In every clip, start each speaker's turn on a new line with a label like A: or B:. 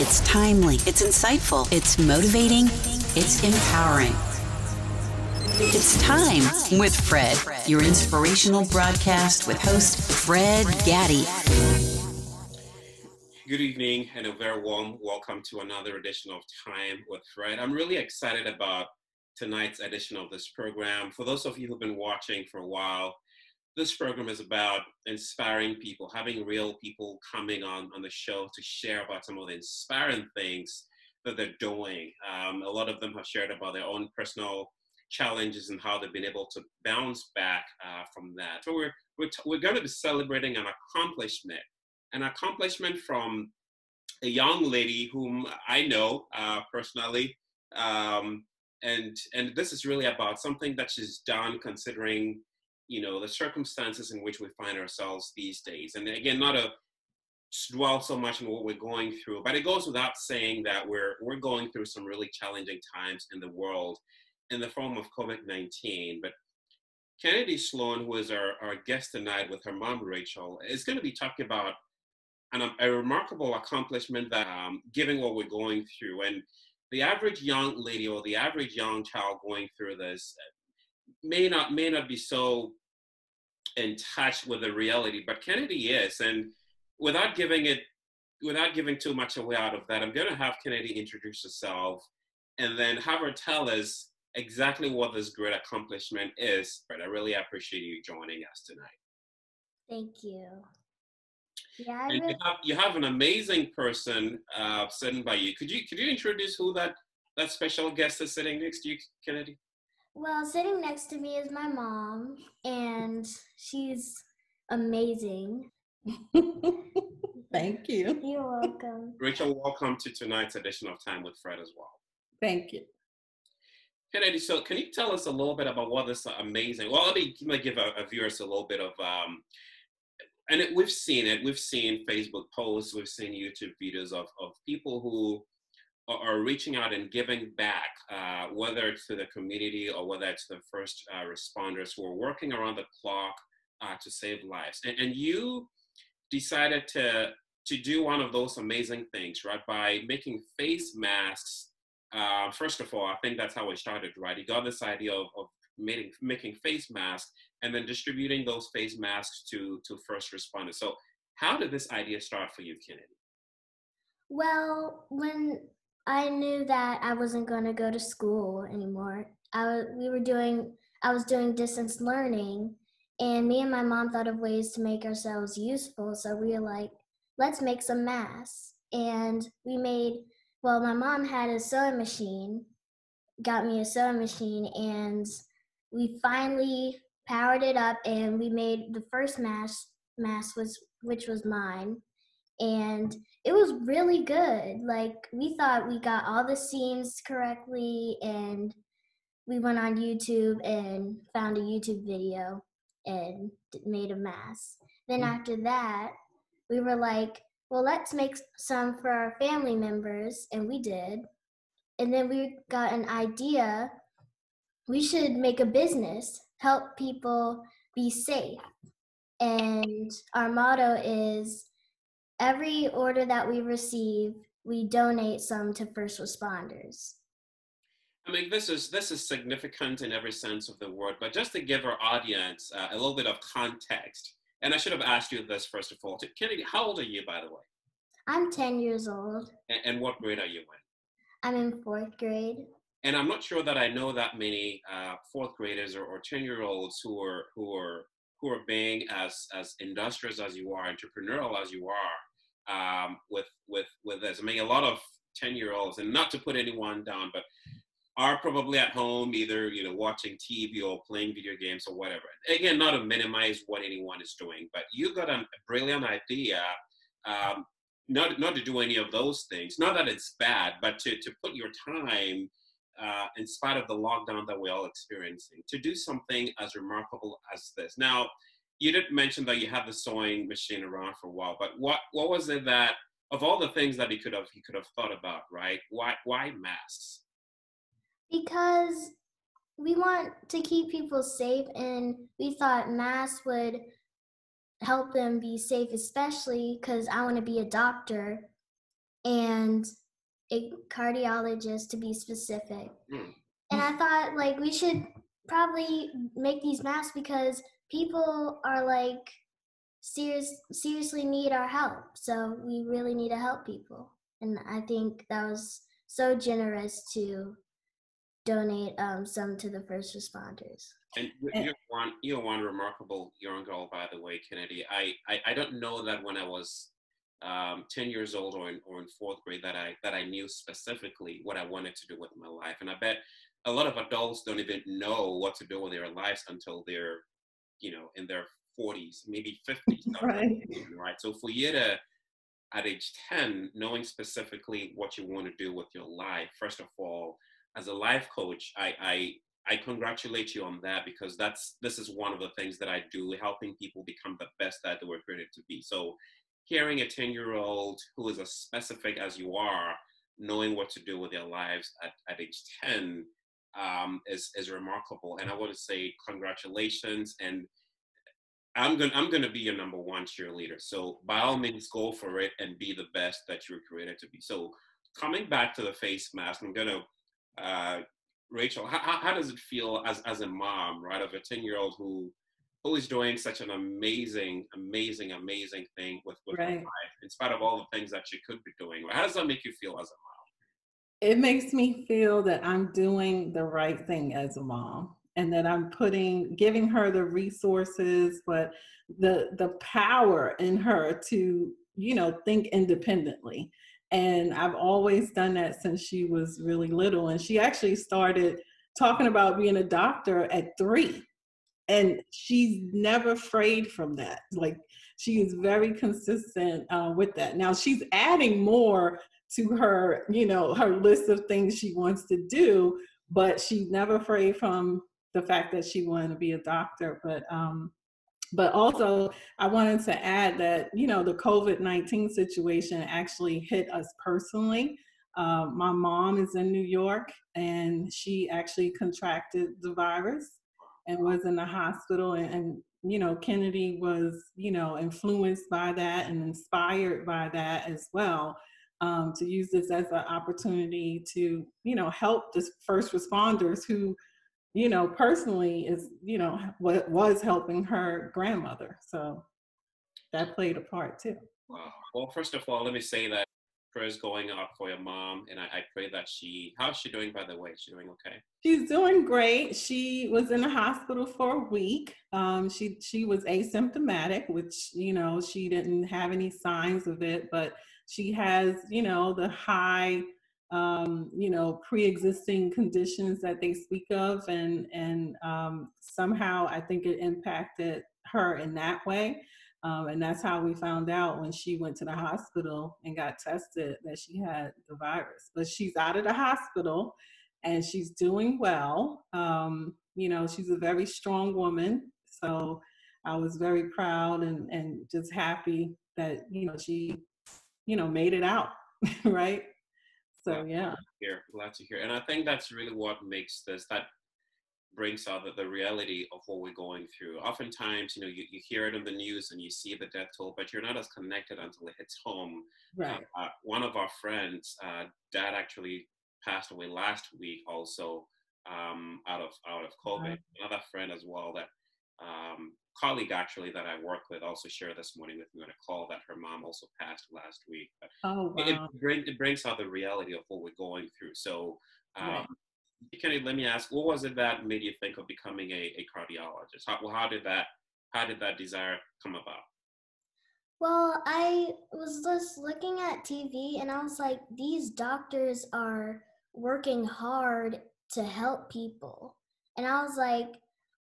A: It's timely, it's insightful, it's motivating, it's empowering. It's time with Fred, your inspirational broadcast with host Fred Gaddy.
B: Good evening and a very warm welcome to another edition of Time with Fred. I'm really excited about tonight's edition of this program. For those of you who've been watching for a while, this program is about inspiring people, having real people coming on, on the show to share about some of the inspiring things that they're doing. Um, a lot of them have shared about their own personal challenges and how they've been able to bounce back uh, from that. So we're, we're, t- we're going to be celebrating an accomplishment, an accomplishment from a young lady whom I know uh, personally. Um, and, and this is really about something that she's done considering you know the circumstances in which we find ourselves these days. And again not to dwell so much on what we're going through but it goes without saying that we're we're going through some really challenging times in the world in the form of covid-19 but kennedy sloan who is our, our guest tonight with her mom rachel is going to be talking about an, a remarkable accomplishment that um, given what we're going through. And the average young lady or the average young child going through this may not may not be so in touch with the reality, but Kennedy is. And without giving it, without giving too much away out of that, I'm going to have Kennedy introduce herself and then have her tell us exactly what this great accomplishment is. But I really appreciate you joining us tonight.
C: Thank you.
B: Yeah, and you have, you have an amazing person uh, sitting by you. Could you could you introduce who that that special guest is sitting next to you, Kennedy?
C: Well, sitting next to me is my mom, and she's amazing.
D: Thank you.
C: You're welcome.
B: Rachel, welcome to tonight's edition of Time with Fred as well.
D: Thank you.
B: Kennedy, so can you tell us a little bit about what this amazing? Well, let me, let me give a, a viewers a little bit of, um, and it, we've seen it. We've seen Facebook posts, we've seen YouTube videos of of people who are reaching out and giving back, uh, whether it's to the community or whether it's the first uh, responders who are working around the clock uh, to save lives. And, and, you decided to to do one of those amazing things, right? By making face masks. Uh, first of all, I think that's how it started, right? You got this idea of, of making making face masks and then distributing those face masks to to first responders. So, how did this idea start for you, Kennedy?
C: Well, when I knew that I wasn't going to go to school anymore. I we were doing I was doing distance learning and me and my mom thought of ways to make ourselves useful. So we were like, let's make some masks. And we made well, my mom had a sewing machine, got me a sewing machine and we finally powered it up and we made the first mask mask was which was mine and it was really good. Like we thought we got all the seams correctly and we went on YouTube and found a YouTube video and made a mask. Then mm. after that, we were like, well, let's make some for our family members, and we did. And then we got an idea we should make a business, help people be safe. And our motto is every order that we receive, we donate some to first responders.
B: I mean, this is this is significant in every sense of the word. But just to give our audience uh, a little bit of context, and I should have asked you this first of all. Kennedy, how old are you, by the way?
C: I'm 10 years old.
B: And, and what grade are you in?
C: I'm in fourth grade.
B: And I'm not sure that I know that many uh, fourth graders or, or 10 year olds who are who are who are being as as industrious as you are, entrepreneurial as you are, um, with with with this. I mean, a lot of ten year olds, and not to put anyone down, but are probably at home either you know watching TV or playing video games or whatever. Again, not to minimize what anyone is doing, but you got a brilliant idea. Um, not not to do any of those things. Not that it's bad, but to to put your time. Uh, in spite of the lockdown that we're all experiencing, to do something as remarkable as this. Now, you did mention that you had the sewing machine around for a while, but what what was it that of all the things that he could have he could have thought about, right? Why why masks?
C: Because we want to keep people safe and we thought masks would help them be safe especially because I want to be a doctor and a cardiologist to be specific.
B: Mm.
C: And I thought like we should probably make these masks because people are like serious seriously need our help. So we really need to help people. And I think that was so generous to donate um, some to the first responders.
B: And you're one, you're one remarkable young girl, by the way, Kennedy. I, I, I don't know that when I was um, 10 years old or in, or in fourth grade that I, that I knew specifically what I wanted to do with my life. And I bet a lot of adults don't even know what to do with their lives until they're, you know, in their 40s, maybe 50s.
D: right.
B: Right. So for you to, at age 10, knowing specifically what you want to do with your life, first of all, as a life coach, I, I I congratulate you on that because that's this is one of the things that I do, helping people become the best that they were created to be. So hearing a 10 year old who is as specific as you are, knowing what to do with their lives at, at age 10 um, is, is remarkable. And I want to say congratulations. And I'm gonna I'm to be your number one cheerleader. So by all means, go for it and be the best that you were created to be. So coming back to the face mask, I'm to uh, Rachel, how, how does it feel as, as a mom, right, of a 10 year old who who is doing such an amazing, amazing, amazing thing with, with
D: right.
B: her life, in spite of all the things that she could be doing? How does that make you feel as a mom?
D: It makes me feel that I'm doing the right thing as a mom and that I'm putting giving her the resources, but the the power in her to, you know, think independently and I've always done that since she was really little. And she actually started talking about being a doctor at three. And she's never frayed from that. Like she is very consistent uh, with that. Now she's adding more to her, you know, her list of things she wants to do, but she's never afraid from the fact that she wanted to be a doctor. But um, but also i wanted to add that you know the covid-19 situation actually hit us personally. Uh, my mom is in new york and she actually contracted the virus and was in the hospital. And, and you know kennedy was you know influenced by that and inspired by that as well um, to use this as an opportunity to you know help the first responders who you know, personally is, you know, what was helping her grandmother. So that played a part too.
B: Wow. Well, first of all, let me say that prayers going up for your mom, and I, I, pray that she. How's she doing, by the way? Is she doing okay?
D: She's doing great. She was in the hospital for a week. Um, she she was asymptomatic, which you know she didn't have any signs of it, but she has you know the high um, you know, pre-existing conditions that they speak of, and and um, somehow I think it impacted her in that way, um, and that's how we found out when she went to the hospital and got tested that she had the virus. But she's out of the hospital, and she's doing well. Um, you know, she's a very strong woman, so I was very proud and and just happy that you know she, you know, made it out, right? So yeah.
B: Here, glad to hear. And I think that's really what makes this that brings out the, the reality of what we're going through. Oftentimes, you know, you, you hear it in the news and you see the death toll, but you're not as connected until it hits home.
D: Right.
B: Uh, uh, one of our friends, uh, dad actually passed away last week also um, out of out of COVID. Another friend as well that um, colleague actually that I work with also shared this morning with me on a call that her mom also passed last week. But
D: oh, wow.
B: it, bring, it brings out the reality of what we're going through. So, um, right. Kenny, let me ask, what was it that made you think of becoming a, a cardiologist? How, how did that how did that desire come about?
C: Well, I was just looking at TV and I was like, these doctors are working hard to help people. And I was like,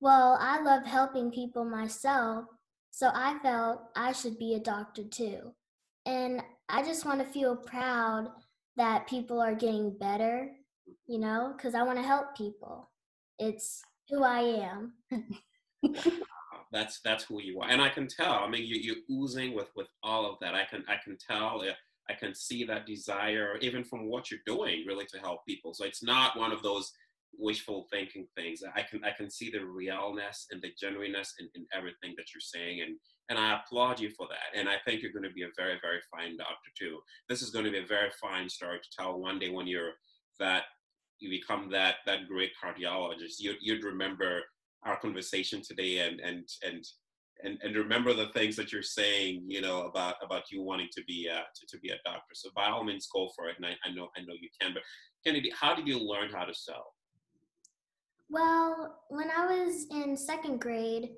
C: well, I love helping people myself, so I felt I should be a doctor too. And I just want to feel proud that people are getting better, you know, because I want to help people. It's who I am.
B: that's that's who you are, and I can tell. I mean, you, you're oozing with with all of that. I can I can tell. I can see that desire, even from what you're doing, really to help people. So it's not one of those wishful thinking things. I can I can see the realness and the genuineness in, in everything that you're saying, and and I applaud you for that. And I think you're going to be a very, very fine doctor too. This is going to be a very fine story to tell one day when you're that you become that that great cardiologist. You, you'd remember our conversation today and and and and, and remember the things that you're saying, you know, about about you wanting to be uh, to, to be a doctor. So by all means, go for it. And I, I know I know you can. But Kennedy, how did you learn how to sew?
C: Well, when I was in second grade,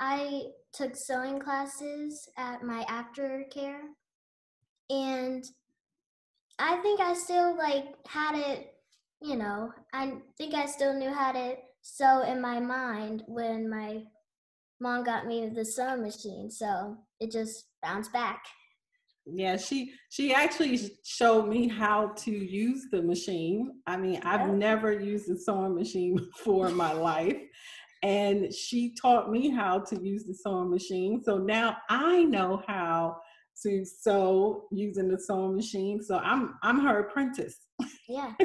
C: I took sewing classes at my aftercare, and I think I still like had it. You know, I think I still knew how to sew in my mind when my mom got me the sewing machine, so it just bounced back.
D: Yeah, she she actually showed me how to use the machine. I mean, I've never used a sewing machine before in my life. And she taught me how to use the sewing machine. So now I know how to sew using the sewing machine. So I'm I'm her apprentice.
C: Yeah.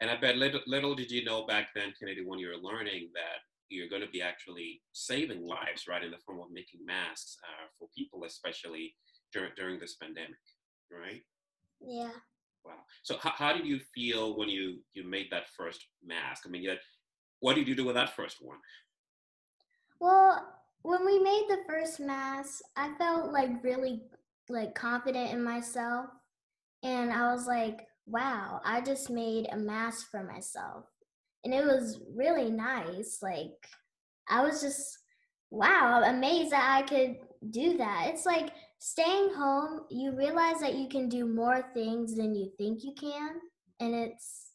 B: and I bet little, little did you know back then, Kennedy, when you were learning that you're going to be actually saving lives, right, in the form of making masks uh, for people, especially during, during this pandemic, right?
C: Yeah.
B: Wow. So how, how did you feel when you you made that first mask? I mean, you what did you do with that first one?
C: Well, when we made the first mask, I felt like really like confident in myself, and I was like, "Wow, I just made a mask for myself." And it was really nice. Like I was just wow, amazed that I could do that. It's like staying home, you realize that you can do more things than you think you can, and it's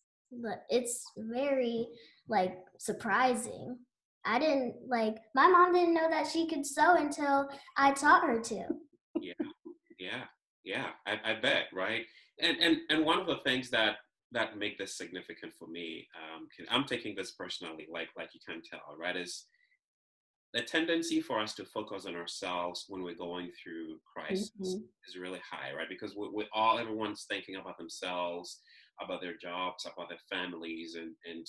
C: it's very like surprising. I didn't like my mom didn't know that she could sew until I taught her to.
B: yeah, yeah, yeah. I, I bet, right? And and and one of the things that that make this significant for me, um, I'm taking this personally, like like you can tell, right? Is the tendency for us to focus on ourselves when we're going through crisis mm-hmm. is really high, right? Because we, we all everyone's thinking about themselves, about their jobs, about their families, and and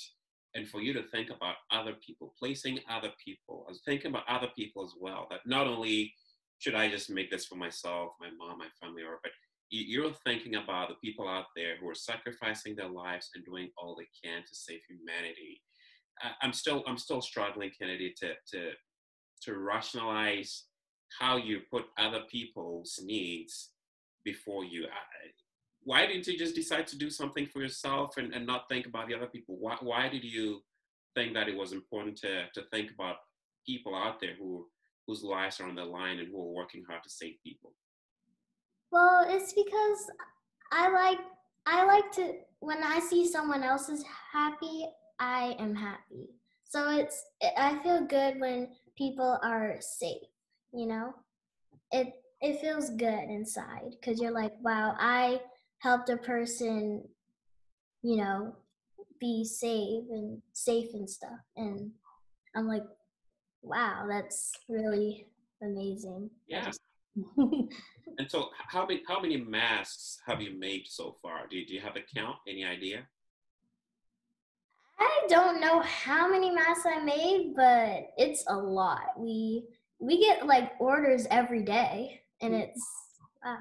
B: and for you to think about other people, placing other people, I was thinking about other people as well. That not only should I just make this for myself, my mom, my family, or but you're thinking about the people out there who are sacrificing their lives and doing all they can to save humanity. I'm still I'm still struggling, Kennedy, to to to rationalize how you put other people's needs before you. Why didn't you just decide to do something for yourself and, and not think about the other people? Why, why did you think that it was important to, to think about people out there who whose lives are on the line and who are working hard to save people?
C: Well, it's because I like I like to when I see someone else is happy, I am happy. So it's I feel good when people are safe, you know? It it feels good inside cuz you're like, wow, I helped a person, you know, be safe and safe and stuff. And I'm like, wow, that's really amazing.
B: Yeah. and so how many how many masks have you made so far? Do you, do you have a count? Any idea?
C: I don't know how many masks I made, but it's a lot. We we get like orders every day, and mm. it's wow.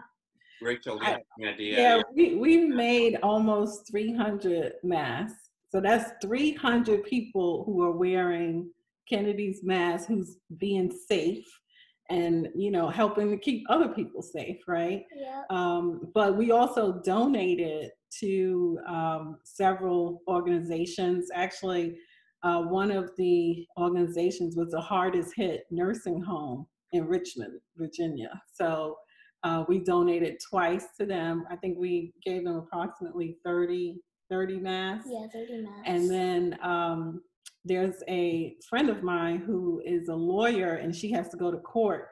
B: Rachel, I, idea?
D: Yeah, we we made almost 300 masks. So that's 300 people who are wearing Kennedy's mask, who's being safe and you know helping to keep other people safe right?
C: Yeah.
D: Um, but we also donated to um, several organizations. Actually uh, one of the organizations was the hardest hit nursing home in richmond virginia. So uh, we donated twice to them. I think we gave them approximately 30 30 masks.
C: Yeah 30 masks.
D: And then um, there's a friend of mine who is a lawyer and she has to go to court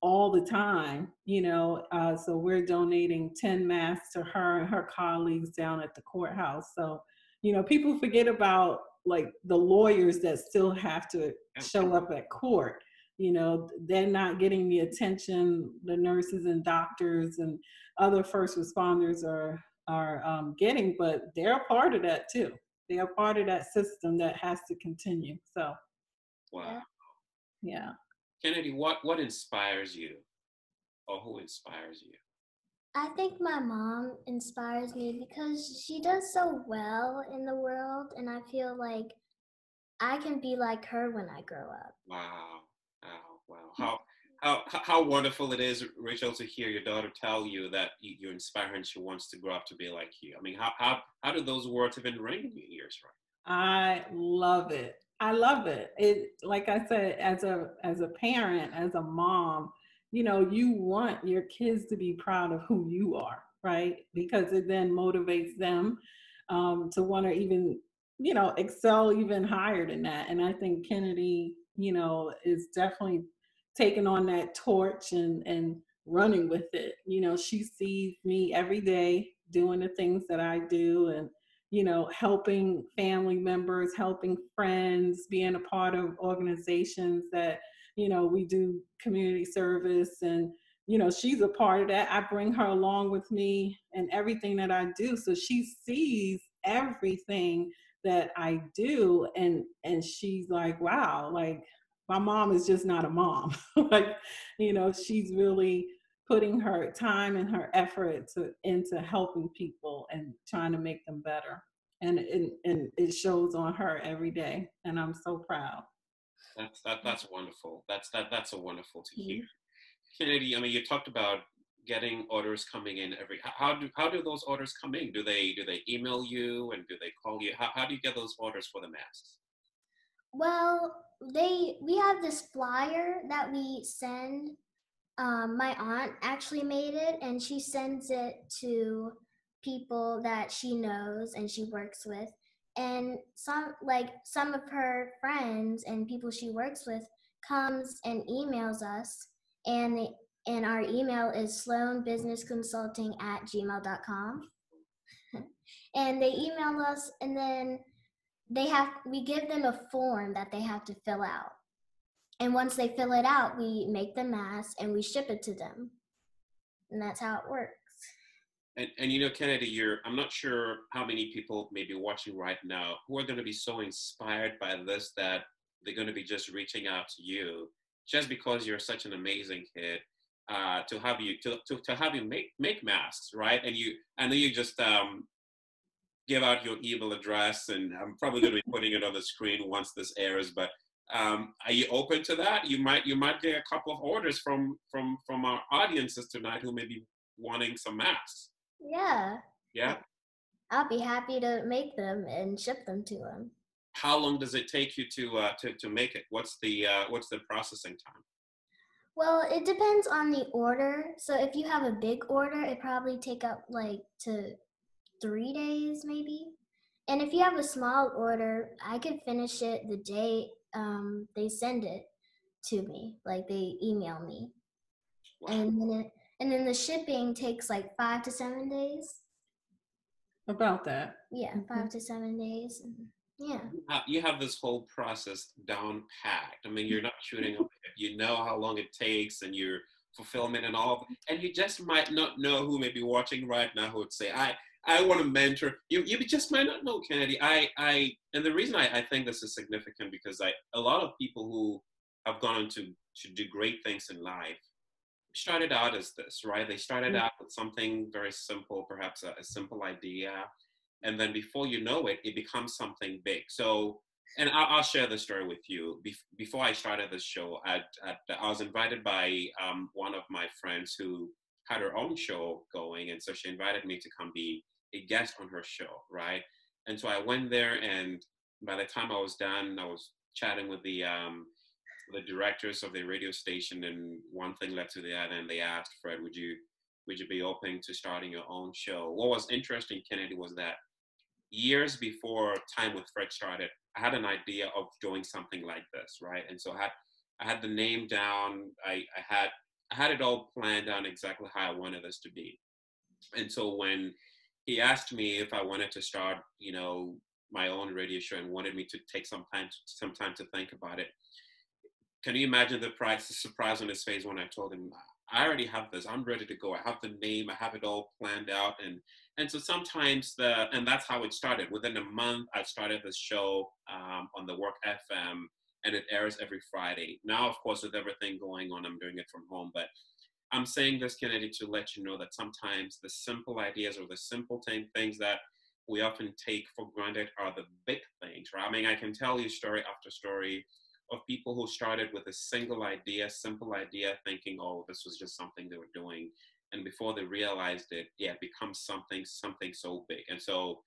D: all the time, you know. Uh, so we're donating 10 masks to her and her colleagues down at the courthouse. So, you know, people forget about like the lawyers that still have to show up at court. You know, they're not getting the attention the nurses and doctors and other first responders are are um, getting, but they're a part of that too they are part of that system that has to continue. So,
B: wow.
D: Yeah.
B: Kennedy, what what inspires you, or who inspires you?
C: I think my mom inspires me because she does so well in the world, and I feel like I can be like her when I grow up.
B: Wow, wow, wow! How how how wonderful it is, Rachel, to hear your daughter tell you that you, inspire her and she wants to grow up to be like you. I mean, how how how do those words have been ringing in your ears, right?
D: I love it. I love it. It like I said, as a as a parent, as a mom, you know, you want your kids to be proud of who you are, right? Because it then motivates them um, to want to even, you know, excel even higher than that. And I think Kennedy, you know, is definitely taking on that torch and and running with it. You know, she sees me every day doing the things that I do and you know, helping family members, helping friends, being a part of organizations that, you know, we do community service and, you know, she's a part of that. I bring her along with me and everything that I do. So she sees everything that I do and and she's like, wow, like my mom is just not a mom. like, you know, she's really putting her time and her effort to, into helping people and trying to make them better. And, and, and it shows on her every day. And I'm so proud.
B: That's, that, that's wonderful. That's, that, that's a wonderful to hear. Mm-hmm. Kennedy, I mean, you talked about getting orders coming in every how do how do those orders come in do they do they email you and do they call you how, how do you get those orders for the masks
C: well they we have this flyer that we send um, my aunt actually made it and she sends it to people that she knows and she works with. And some like some of her friends and people she works with comes and emails us and they, and our email is sloanbusinessconsulting at gmail.com and they email us and then they have we give them a form that they have to fill out and once they fill it out, we make the mask and we ship it to them. And that's how it works.
B: And, and you know, Kennedy, you're, I'm not sure how many people may be watching right now who are going to be so inspired by this that they're going to be just reaching out to you just because you're such an amazing kid. Uh, to have you to, to, to have you make make masks, right? And you, I know you just um, give out your email address, and I'm probably going to be putting it on the screen once this airs. But um, are you open to that? You might you might get a couple of orders from from from our audiences tonight who may be wanting some masks.
C: Yeah.
B: Yeah.
C: I'll be happy to make them and ship them to them.
B: How long does it take you to uh, to to make it? What's the uh, what's the processing time?
C: Well, it depends on the order. So if you have a big order, it probably take up like to three days maybe. And if you have a small order, I could finish it the day um, they send it to me, like they email me, wow. and then it, and then the shipping takes like five to seven days.
D: About that.
C: Yeah, mm-hmm. 5 to seven days. Yeah.
B: You have this whole process down packed. I mean, you're not shooting. you know how long it takes, and your fulfillment and all. And you just might not know who may be watching right now who would say, "I I want to mentor you. You just might not know, Kennedy. I, I, and the reason I, I think this is significant because I, a lot of people who have gone on to, to do great things in life started out as this, right? They started mm-hmm. out with something very simple, perhaps a, a, simple idea, and then before you know it, it becomes something big. So, and I'll, I'll share the story with you. Bef- before I started this show, at, at, I was invited by um, one of my friends who had her own show going, and so she invited me to come be a guest on her show, right? And so I went there, and by the time I was done, I was chatting with the um, the directors of the radio station, and one thing led to the other, and they asked Fred, "Would you would you be open to starting your own show?" What was interesting, Kennedy, was that years before Time with Fred started, I had an idea of doing something like this, right? And so I had I had the name down. I, I had I had it all planned on exactly how I wanted this to be. And so when he asked me if I wanted to start, you know, my own radio show and wanted me to take some time, some time to think about it. Can you imagine the price, the surprise on his face when I told him, I already have this. I'm ready to go. I have the name. I have it all planned out. And and so sometimes the and that's how it started. Within a month, I started this show um, on the Work FM, and it airs every Friday. Now, of course, with everything going on, I'm doing it from home, but I'm saying this, Kennedy, to let you know that sometimes the simple ideas or the simple things that we often take for granted are the big things, right? I mean, I can tell you story after story of people who started with a single idea, simple idea, thinking, oh, this was just something they were doing. And before they realized it, yeah, it becomes something, something so big. And so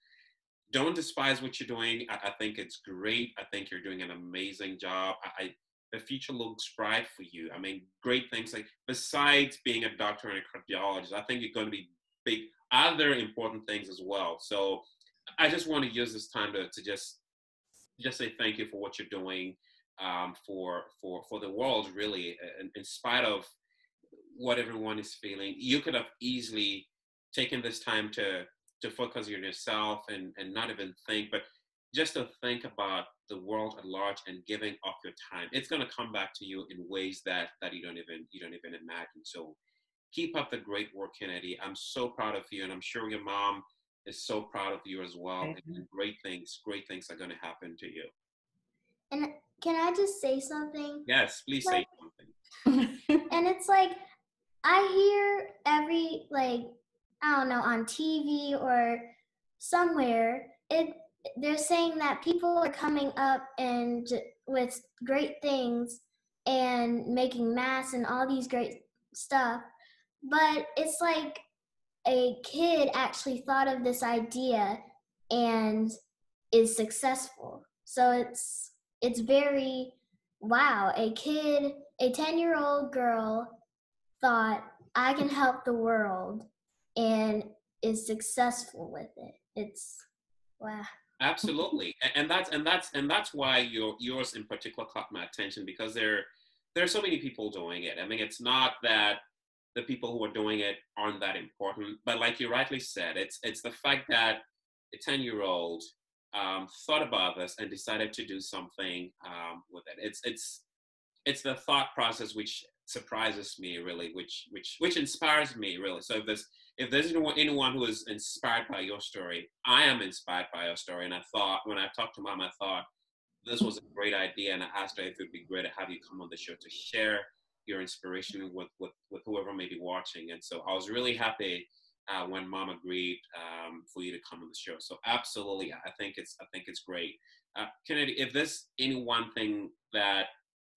B: don't despise what you're doing. I, I think it's great. I think you're doing an amazing job. I, I the future looks bright for you. I mean, great things like besides being a doctor and a cardiologist, I think you're going to be big other important things as well. So I just want to use this time to, to just just say thank you for what you're doing um, for for for the world. Really, in, in spite of what everyone is feeling, you could have easily taken this time to to focus on yourself and and not even think, but just to think about the world at large and giving up your time. It's going to come back to you in ways that that you don't even you don't even imagine. So keep up the great work kennedy. I'm so proud of you and i'm sure your mom is so proud of you as well. Mm-hmm. and great things great things are going to happen to you.
C: And can i just say something?
B: Yes please like, say
C: something. And it's like i hear every like i don't know on tv or somewhere it they're saying that people are coming up and with great things and making masks and all these great stuff but it's like a kid actually thought of this idea and is successful. So it's it's very wow a kid a 10 year old girl thought i can help the world and is successful with it. It's wow
B: Absolutely, and that's and that's and that's why your yours in particular caught my attention because there there are so many people doing it. I mean, it's not that the people who are doing it aren't that important, but like you rightly said, it's it's the fact that a ten year old um, thought about this and decided to do something um, with it. It's it's it's the thought process which surprises me really, which which which inspires me really. So if there's if there's anyone, who is inspired by your story, I am inspired by your story. And I thought, when I talked to mom, I thought this was a great idea. And I asked her if it would be great to have you come on the show to share your inspiration with, with, with whoever may be watching. And so I was really happy uh, when mom agreed um, for you to come on the show. So absolutely, I think it's, I think it's great. Uh, Kennedy, if there's any one thing that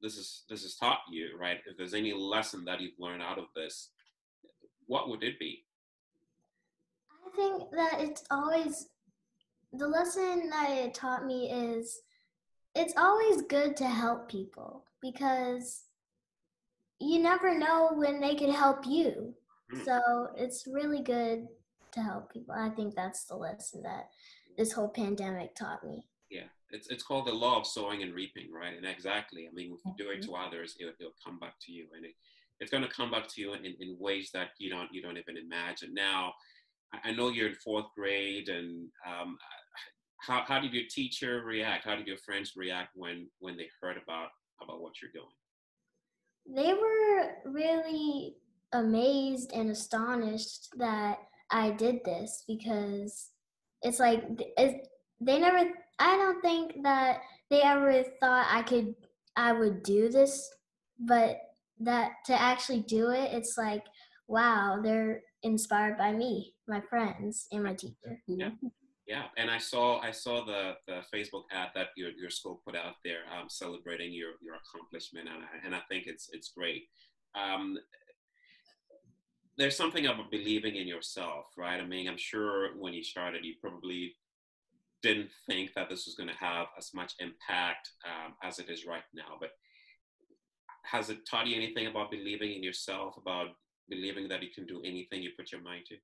B: this is, this has taught you, right? If there's any lesson that you've learned out of this, what would it be?
C: I think that it's always the lesson that it taught me is it's always good to help people because you never know when they could help you. Mm. So it's really good to help people. I think that's the lesson that this whole pandemic taught me.
B: Yeah, it's it's called the law of sowing and reaping, right? And exactly, I mean, if you do it to others, it, will come back to you, and it, it's going to come back to you in, in ways that you don't you don't even imagine. Now, I know you're in fourth grade, and um, how how did your teacher react? How did your friends react when when they heard about about what you're doing?
C: They were really amazed and astonished that I did this because it's like it's, they never. I don't think that they ever thought I could I would do this, but that to actually do it, it's like wow, they're inspired by me, my friends, and my teacher.
B: Yeah. Yeah, and I saw I saw the, the Facebook ad that your, your school put out there um, celebrating your, your accomplishment, and I, and I think it's it's great. Um, there's something about believing in yourself, right? I mean, I'm sure when you started, you probably didn't think that this was going to have as much impact um, as it is right now. But has it taught you anything about believing in yourself, about believing that you can do anything you put your mind to?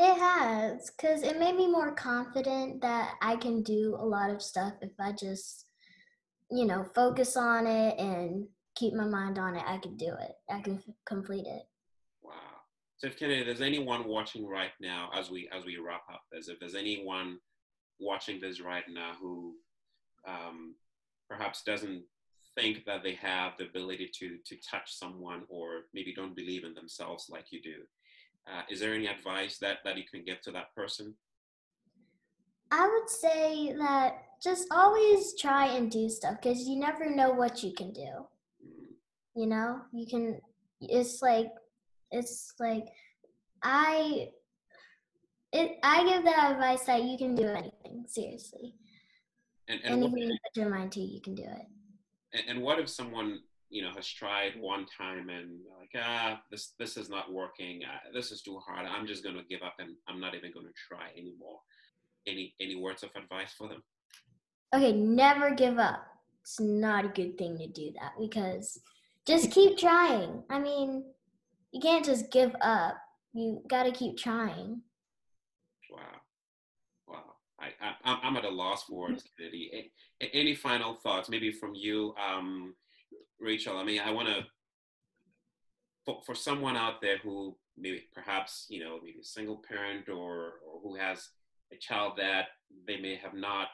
C: It has, because it made me more confident that I can do a lot of stuff if I just, you know, focus on it and keep my mind on it. I can do it. I can f- complete it.
B: Wow. So, if Kennedy, there's anyone watching right now as we as we wrap up this, if there's anyone watching this right now who um, perhaps doesn't think that they have the ability to to touch someone or maybe don't believe in themselves like you do uh, is there any advice that that you can give to that person
C: I would say that just always try and do stuff because you never know what you can do.
B: Mm,
C: You know, you can. It's like, it's like, I. It. I give that advice that you can do anything. Seriously,
B: And and
C: anything you put your mind to, you can do it.
B: and, and what if someone you know has tried one time and like ah this this is not working uh, this is too hard i'm just going to give up and i'm not even going to try anymore any any words of advice for them
C: Okay, never give up. It's not a good thing to do that because just keep trying. I mean, you can't just give up. You got to keep trying.
B: I, I I'm- i'm at a loss for words kennedy A- a- any final thoughts maybe from you um rachel? I mean i want to for, for someone out there who maybe perhaps you know maybe a single parent or or who has a child that they may have not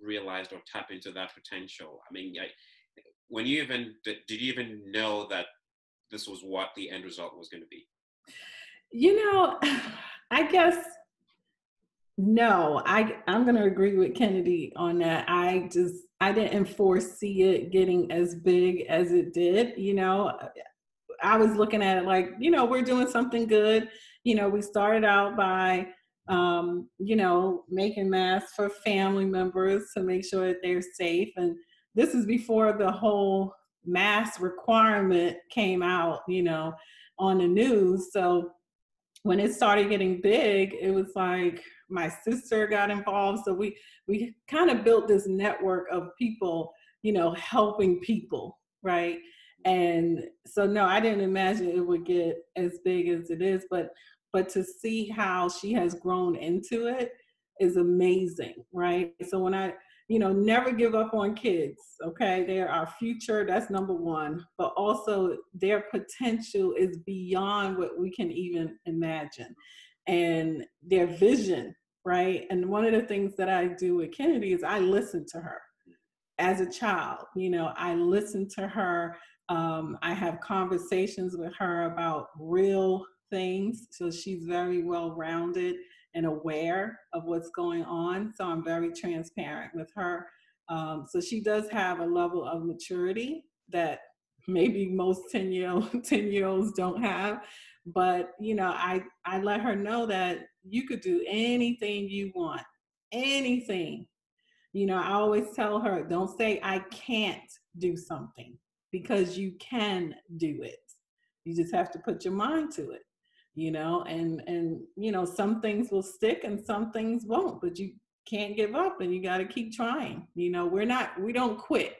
B: realized or tap into that potential i mean I, when you even did, did you even know that this was what the end result was going to be?
D: You know, I guess no. I I'm gonna agree with Kennedy on that. I just I didn't foresee it getting as big as it did. You know, I was looking at it like, you know, we're doing something good. You know, we started out by um, you know, making masks for family members to make sure that they're safe. And this is before the whole mask requirement came out, you know, on the news. So when it started getting big, it was like my sister got involved. So we we kind of built this network of people, you know, helping people, right? And so no, I didn't imagine it would get as big as it is, but but to see how she has grown into it is amazing, right? So when I, you know, never give up on kids, okay? They're our future, that's number one, but also their potential is beyond what we can even imagine. And their vision, right? And one of the things that I do with Kennedy is I listen to her as a child. You know, I listen to her. Um, I have conversations with her about real things. So she's very well rounded and aware of what's going on. So I'm very transparent with her. Um, so she does have a level of maturity that maybe most 10 year old 10 year olds don't have but you know i i let her know that you could do anything you want anything. You know i always tell her don't say i can't do something because you can do it. You just have to put your mind to it you know and and you know some things will stick and some things won't but you can't give up and you got to keep trying you know we're not we don't quit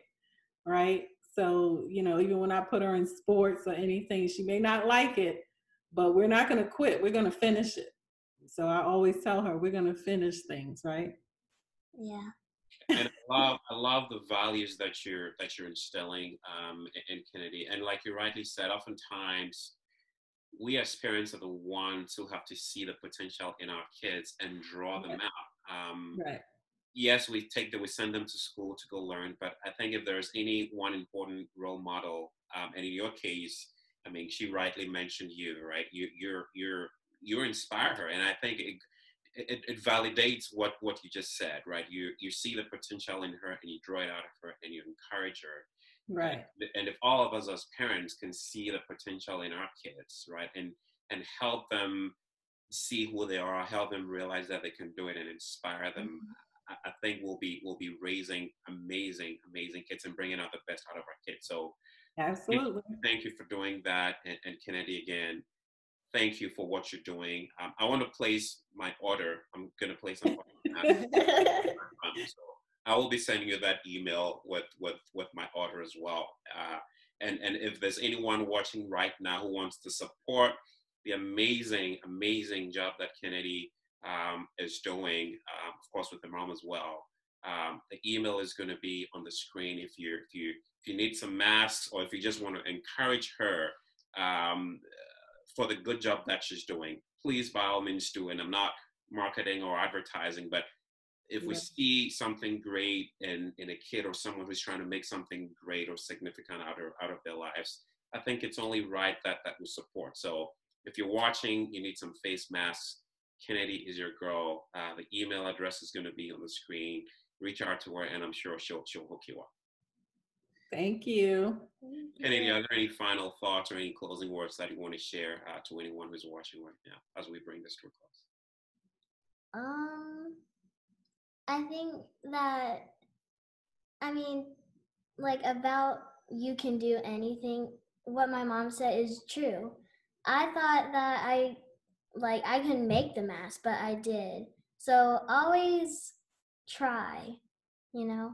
D: right? So you know even when i put her in sports or anything she may not like it but we're not going to quit we're going to finish it so i always tell her we're going to finish things right
C: Yeah.
B: and I love I love the values that you're that you're instilling um, in in Kennedy. And like you rightly said, oftentimes we as parents are the ones who have to see the potential in our kids and draw them out. Um,
D: right
B: yes, we take them, we send them to school to go learn. But I think if there's any one important role model, um, and in your case, I mean, she rightly mentioned you, right? You, you're you're you inspire her, and I think it, it, it validates what what you just said, right? You you see the potential in her, and you draw it out of her, and you encourage her.
D: right
B: And if all of us as parents can see the potential in our kids, right, and and help them see who they are, help them realize that they can do it, and inspire them, mm-hmm. I, I think we'll be we'll be raising amazing amazing kids and bringing out the best out of our kids. So
D: absolutely
B: thank you for doing that, and, and Kennedy again. Thank you for what you're doing. Um, I want to place my order. I'm gonna place an order. Um, so I will be sending you that email with with with my order as well. Uh, and and if there's anyone watching right now who wants to support the amazing amazing job that Kennedy um, is doing, um, of course with the mom as well, um, the email is going to be on the screen if you if you if you need some masks or if you just want to encourage her um, for the good job that she's doing. Please by all means do. And I'm not marketing or advertising, but if we see something great in in a kid or someone who's trying to make something great or significant out of out of their lives, I think it's only right that that we support. So if you're watching, you need some face masks. Kennedy is your girl. Uh, the email address is going to be on the screen. Reach out to her, and I'm sure she'll she'll hook you up.
D: Thank you.
B: Kennedy, are there any final thoughts or any closing words that you want to share uh, to anyone who's watching right now as we bring this to a
C: close? Um, I think that, I mean, like about you can do anything, what my mom said is true. I thought that I, like, I couldn't make the mask, but I did. So always try, you know?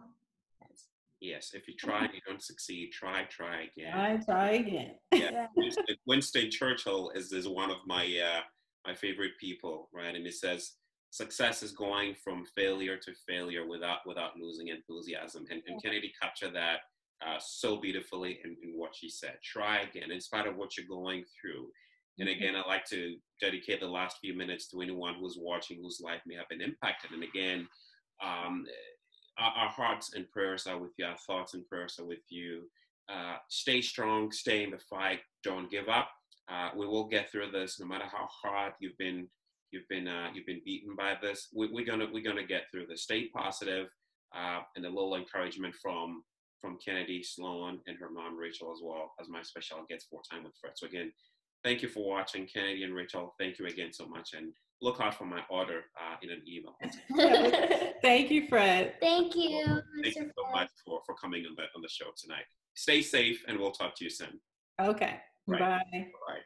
B: Yes, if you try and you don't succeed, try, try again.
D: Try, try again.
B: yeah, Winston, Winston, Churchill is, is one of my uh, my favorite people, right? And he says success is going from failure to failure without without losing enthusiasm. And, and Kennedy captured that uh, so beautifully in, in what she said. Try again, in spite of what you're going through. And mm-hmm. again, I'd like to dedicate the last few minutes to anyone who's watching whose life may have been impacted. And again, um, our, our, hearts and prayers are with you. Our thoughts and prayers are with you. Uh, stay strong, stay in the fight. Don't give up. Uh, we will get through this, no matter how hard you've been. You've been uh, you've been beaten by this. We, are gonna we're gonna get through this. Stay positive, uh, and a little encouragement from from Kennedy, Sloan, and her mom Rachel as well as my special guest for time with Fred. So again, thank you for watching, Kennedy and Rachel. Thank you again so much, and look out for my order uh, in an email.
D: Thank you, Fred.
C: Thank you.
B: Thank you so much for, for coming on the, on the show tonight. Stay safe, and we'll talk to you soon.
D: Okay. Right. Bye.
B: Bye.